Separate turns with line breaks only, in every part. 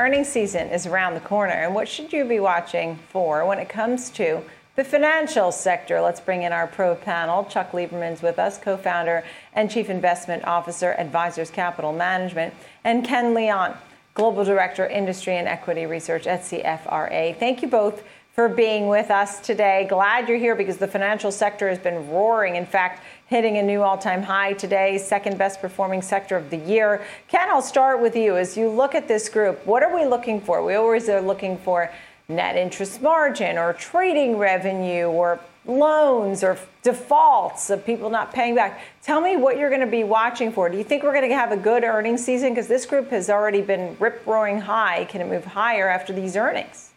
earnings season is around the corner, and what should you be watching for when it comes to the financial sector? Let's bring in our pro panel. Chuck Lieberman's with us, co founder and chief investment officer, Advisors Capital Management, and Ken Leon, global director, industry and equity research at CFRA. Thank you both for being with us today. Glad you're here because the financial sector has been roaring. In fact, hitting a new all time high today, second best performing sector of the year. Ken, I'll start with you. As you look at this group, what are we looking for? We always are looking for net interest margin or trading revenue or loans or defaults of people not paying back. Tell me what you're going to be watching for. Do you think we're going to have a good earnings season? Because this group has already been rip roaring high. Can it move higher after these earnings?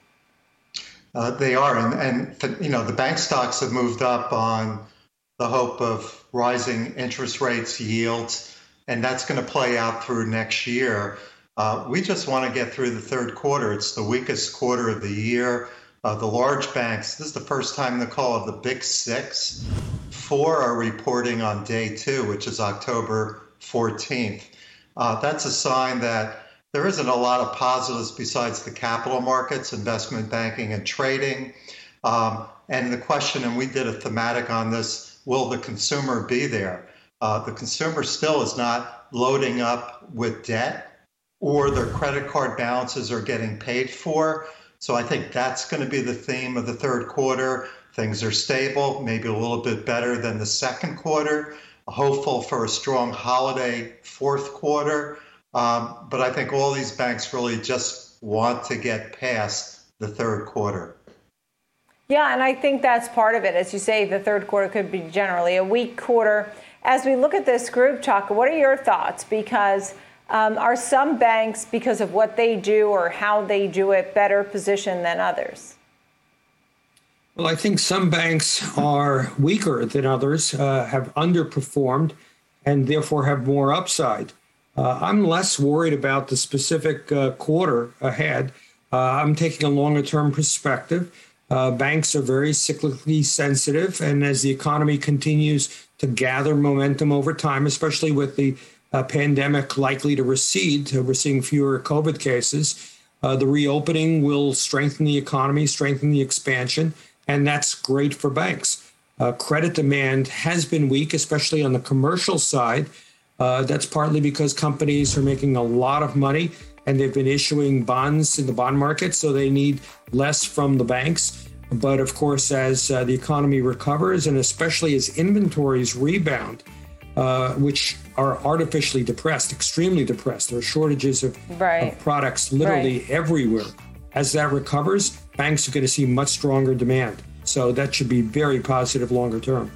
Uh, they are, and, and you know the bank stocks have moved up on the hope of rising interest rates, yields, and that's going to play out through next year. Uh, we just want to get through the third quarter. It's the weakest quarter of the year. Uh, the large banks, this is the first time the call of the big six. Four are reporting on day two, which is October 14th. Uh, that's a sign that there isn't a lot of positives besides the capital markets, investment banking, and trading. Um, and the question, and we did a thematic on this will the consumer be there? Uh, the consumer still is not loading up with debt or their credit card balances are getting paid for. So I think that's going to be the theme of the third quarter. Things are stable, maybe a little bit better than the second quarter. Hopeful for a strong holiday fourth quarter. Um, but I think all these banks really just want to get past the third quarter.
Yeah, and I think that's part of it. As you say, the third quarter could be generally a weak quarter. As we look at this group, Chuck, what are your thoughts? Because um, are some banks, because of what they do or how they do it, better positioned than others?
Well, I think some banks are weaker than others, uh, have underperformed, and therefore have more upside. Uh, I'm less worried about the specific uh, quarter ahead. Uh, I'm taking a longer term perspective. Uh, banks are very cyclically sensitive, and as the economy continues to gather momentum over time, especially with the uh, pandemic likely to recede, we're seeing fewer COVID cases. Uh, the reopening will strengthen the economy, strengthen the expansion, and that's great for banks. credit demand has been weak, especially on the commercial side. Uh, that's partly because companies are making a lot of money and they've been issuing bonds in the bond market, so they need less from the banks. But of course, as uh, the economy recovers and especially as inventories rebound, uh, which are artificially depressed, extremely depressed, there are shortages of, right. of products literally right. everywhere. As that recovers, banks are going to see much stronger demand. So that should be very positive longer term.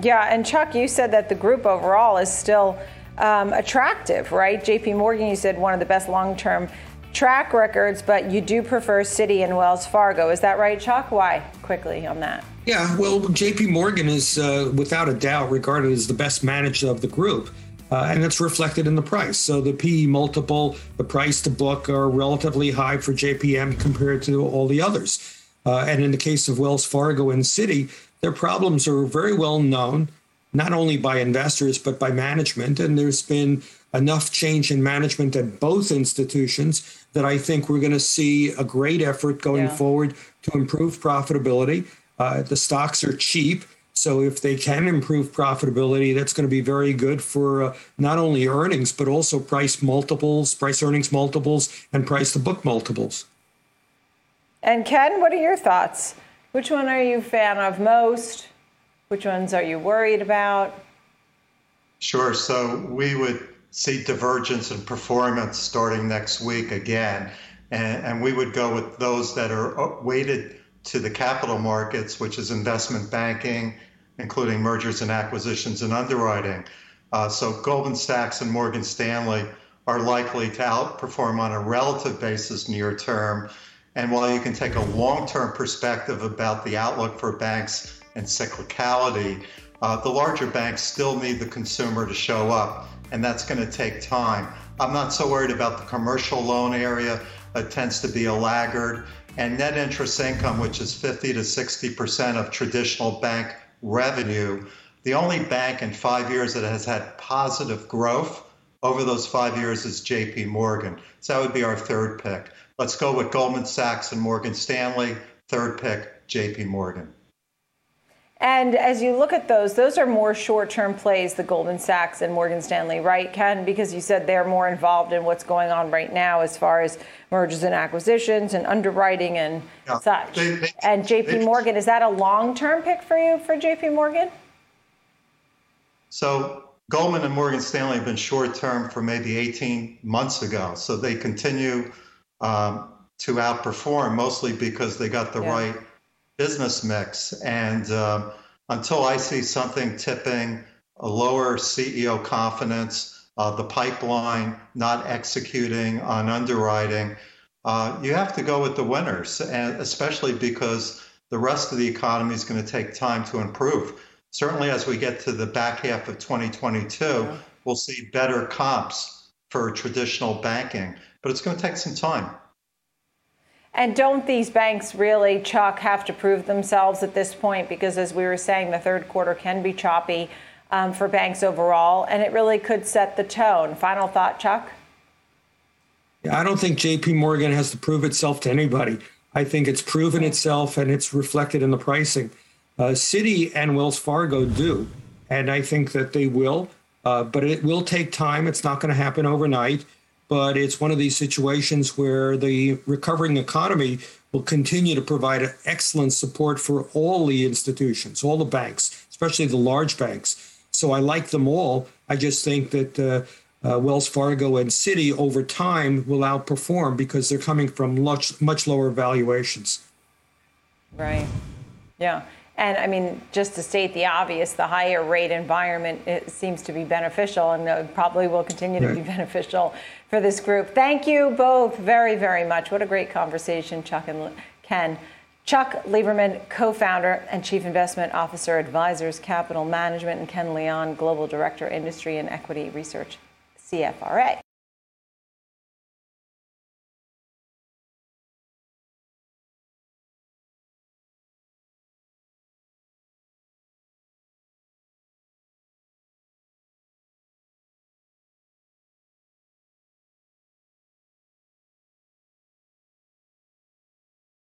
Yeah, and Chuck, you said that the group overall is still um, attractive, right? JP Morgan, you said one of the best long term track records, but you do prefer Citi and Wells Fargo. Is that right, Chuck? Why? Quickly on that.
Yeah, well, JP Morgan is uh, without a doubt regarded as the best managed of the group. Uh, and it's reflected in the price. So the PE multiple, the price to book are relatively high for JPM compared to all the others. Uh, and in the case of Wells Fargo and Citi, their problems are very well known, not only by investors, but by management. And there's been enough change in management at both institutions that I think we're going to see a great effort going yeah. forward to improve profitability. Uh, the stocks are cheap. So if they can improve profitability, that's going to be very good for uh, not only earnings, but also price multiples, price earnings multiples, and price to book multiples.
And Ken, what are your thoughts? Which one are you a fan of most? Which ones are you worried about?
Sure. So we would see divergence in performance starting next week again. And, and we would go with those that are uh, weighted to the capital markets, which is investment banking, including mergers and acquisitions and underwriting. Uh, so Goldman Sachs and Morgan Stanley are likely to outperform on a relative basis near term and while you can take a long term perspective about the outlook for banks and cyclicality, uh, the larger banks still need the consumer to show up, and that's going to take time. I'm not so worried about the commercial loan area, it tends to be a laggard. And net interest income, which is 50 to 60% of traditional bank revenue, the only bank in five years that has had positive growth over those five years is JP Morgan. So that would be our third pick. Let's go with Goldman Sachs and Morgan Stanley. Third pick, JP Morgan.
And as you look at those, those are more short term plays, the Goldman Sachs and Morgan Stanley, right, Ken? Because you said they're more involved in what's going on right now as far as mergers and acquisitions and underwriting and yeah, such. They, they, and JP they, Morgan, is that a long term pick for you for JP Morgan?
So Goldman and Morgan Stanley have been short term for maybe 18 months ago. So they continue um, to outperform mostly because they got the yeah. right business mix. And um, until I see something tipping a lower CEO confidence, uh, the pipeline not executing on underwriting, uh, you have to go with the winners, and especially because the rest of the economy is going to take time to improve. Certainly, as we get to the back half of 2022, yeah. we'll see better comps for traditional banking, but it's going to take some time.
And don't these banks really, Chuck, have to prove themselves at this point? Because as we were saying, the third quarter can be choppy um, for banks overall, and it really could set the tone. Final thought, Chuck?
I don't think JP Morgan has to prove itself to anybody. I think it's proven itself and it's reflected in the pricing. Uh, Citi and Wells Fargo do, and I think that they will, uh, but it will take time. It's not going to happen overnight but it's one of these situations where the recovering economy will continue to provide excellent support for all the institutions, all the banks, especially the large banks. So I like them all. I just think that uh, uh, Wells Fargo and Citi over time will outperform because they're coming from much much lower valuations.
Right. Yeah. And I mean, just to state the obvious, the higher rate environment it seems to be beneficial and probably will continue to be beneficial for this group. Thank you both very, very much. What a great conversation, Chuck and Ken. Chuck Lieberman, co founder and chief investment officer, Advisors Capital Management, and Ken Leon, global director, industry and equity research, CFRA.